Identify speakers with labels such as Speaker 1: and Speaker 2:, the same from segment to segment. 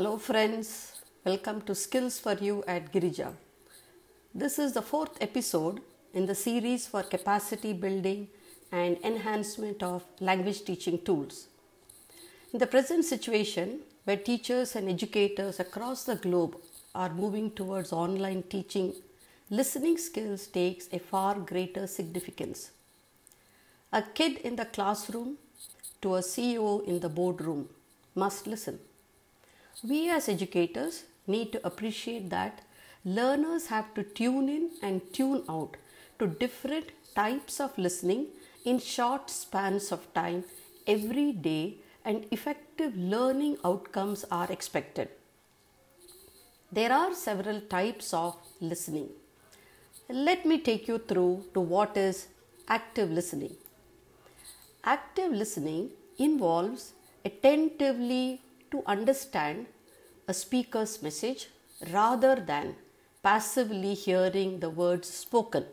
Speaker 1: Hello, friends. Welcome to Skills for You at Girija. This is the fourth episode in the series for capacity building and enhancement of language teaching tools. In the present situation, where teachers and educators across the globe are moving towards online teaching, listening skills takes a far greater significance. A kid in the classroom to a CEO in the boardroom must listen. We as educators need to appreciate that learners have to tune in and tune out to different types of listening in short spans of time every day and effective learning outcomes are expected. There are several types of listening. Let me take you through to what is active listening. Active listening involves attentively to understand a speaker's message rather than passively hearing the words spoken.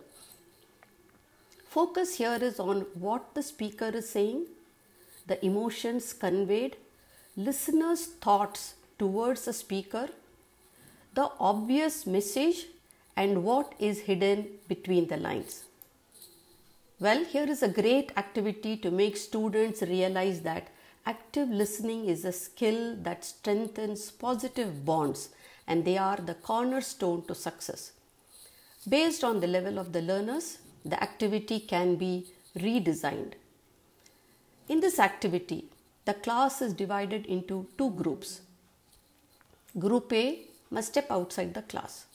Speaker 1: Focus here is on what the speaker is saying, the emotions conveyed, listeners' thoughts towards the speaker, the obvious message, and what is hidden between the lines. Well, here is a great activity to make students realize that active listening is a skill that strengthens positive bonds and they are the cornerstone to success. Based on the level of the learners, the activity can be redesigned. In this activity, the class is divided into two groups. Group A must step outside the class.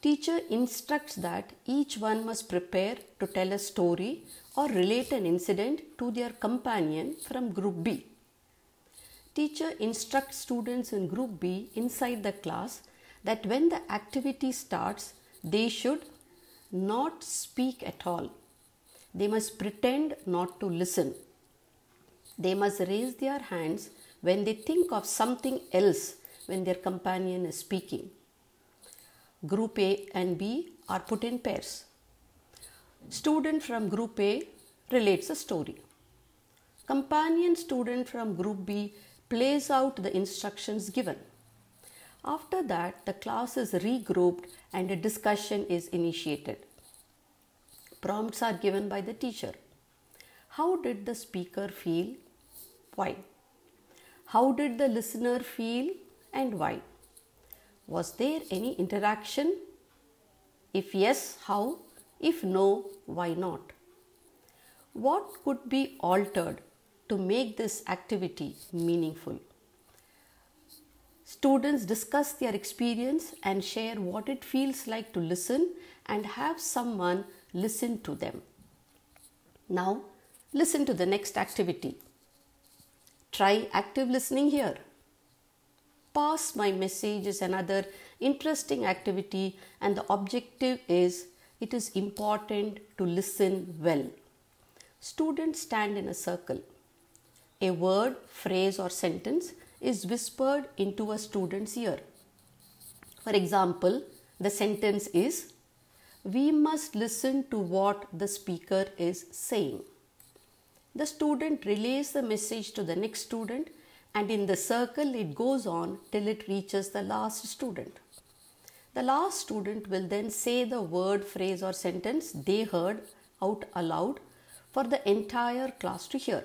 Speaker 1: Teacher instructs that each one must prepare to tell a story or relate an incident to their companion from group B. Teacher instructs students in group B inside the class that when the activity starts, they should not speak at all. They must pretend not to listen. They must raise their hands when they think of something else when their companion is speaking. Group A and B are put in pairs. Student from Group A relates a story. Companion student from Group B plays out the instructions given. After that, the class is regrouped and a discussion is initiated. Prompts are given by the teacher. How did the speaker feel? Why? How did the listener feel and why? Was there any interaction? If yes, how? If no, why not? What could be altered to make this activity meaningful? Students discuss their experience and share what it feels like to listen and have someone listen to them. Now, listen to the next activity. Try active listening here. Pass my message is another interesting activity, and the objective is it is important to listen well. Students stand in a circle. A word, phrase, or sentence is whispered into a student's ear. For example, the sentence is We must listen to what the speaker is saying. The student relays the message to the next student, and in the circle it goes on till it reaches the last student. The last student will then say the word, phrase, or sentence they heard out aloud for the entire class to hear.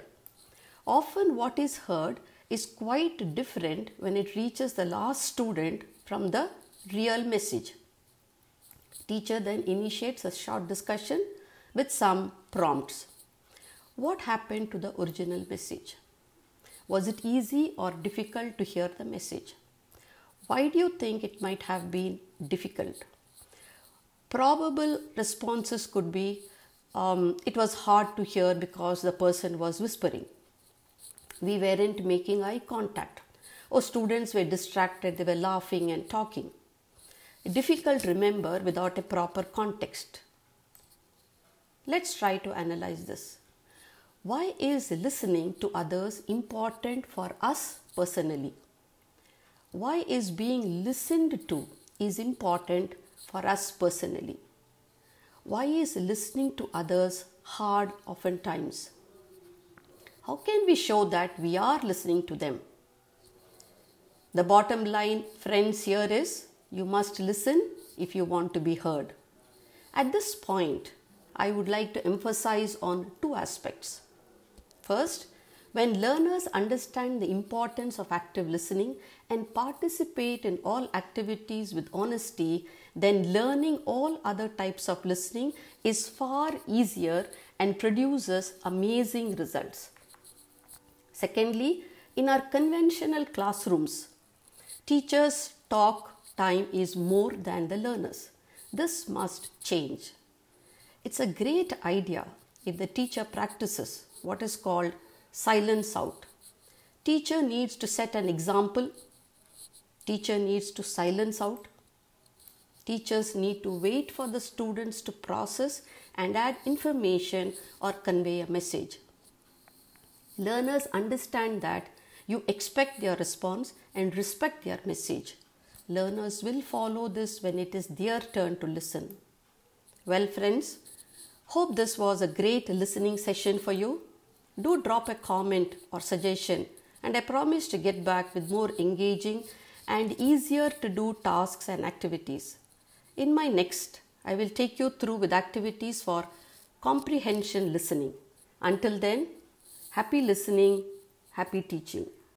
Speaker 1: Often, what is heard is quite different when it reaches the last student from the real message. Teacher then initiates a short discussion with some prompts. What happened to the original message? Was it easy or difficult to hear the message? Why do you think it might have been difficult? Probable responses could be um, it was hard to hear because the person was whispering. We weren't making eye contact. Or students were distracted, they were laughing and talking. Difficult to remember without a proper context. Let's try to analyze this. Why is listening to others important for us personally? Why is being listened to is important for us personally? Why is listening to others hard oftentimes? How can we show that we are listening to them? The bottom line, friends, here is you must listen if you want to be heard. At this point, I would like to emphasize on two aspects. First, when learners understand the importance of active listening and participate in all activities with honesty, then learning all other types of listening is far easier and produces amazing results. Secondly, in our conventional classrooms, teachers' talk time is more than the learners. This must change. It's a great idea if the teacher practices what is called silence out. Teacher needs to set an example. Teacher needs to silence out. Teachers need to wait for the students to process and add information or convey a message. Learners understand that you expect their response and respect their message. Learners will follow this when it is their turn to listen. Well, friends, hope this was a great listening session for you. Do drop a comment or suggestion, and I promise to get back with more engaging and easier to do tasks and activities. In my next, I will take you through with activities for comprehension listening. Until then, happy listening, happy teaching.